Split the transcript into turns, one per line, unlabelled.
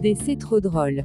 Des c'est trop drôle.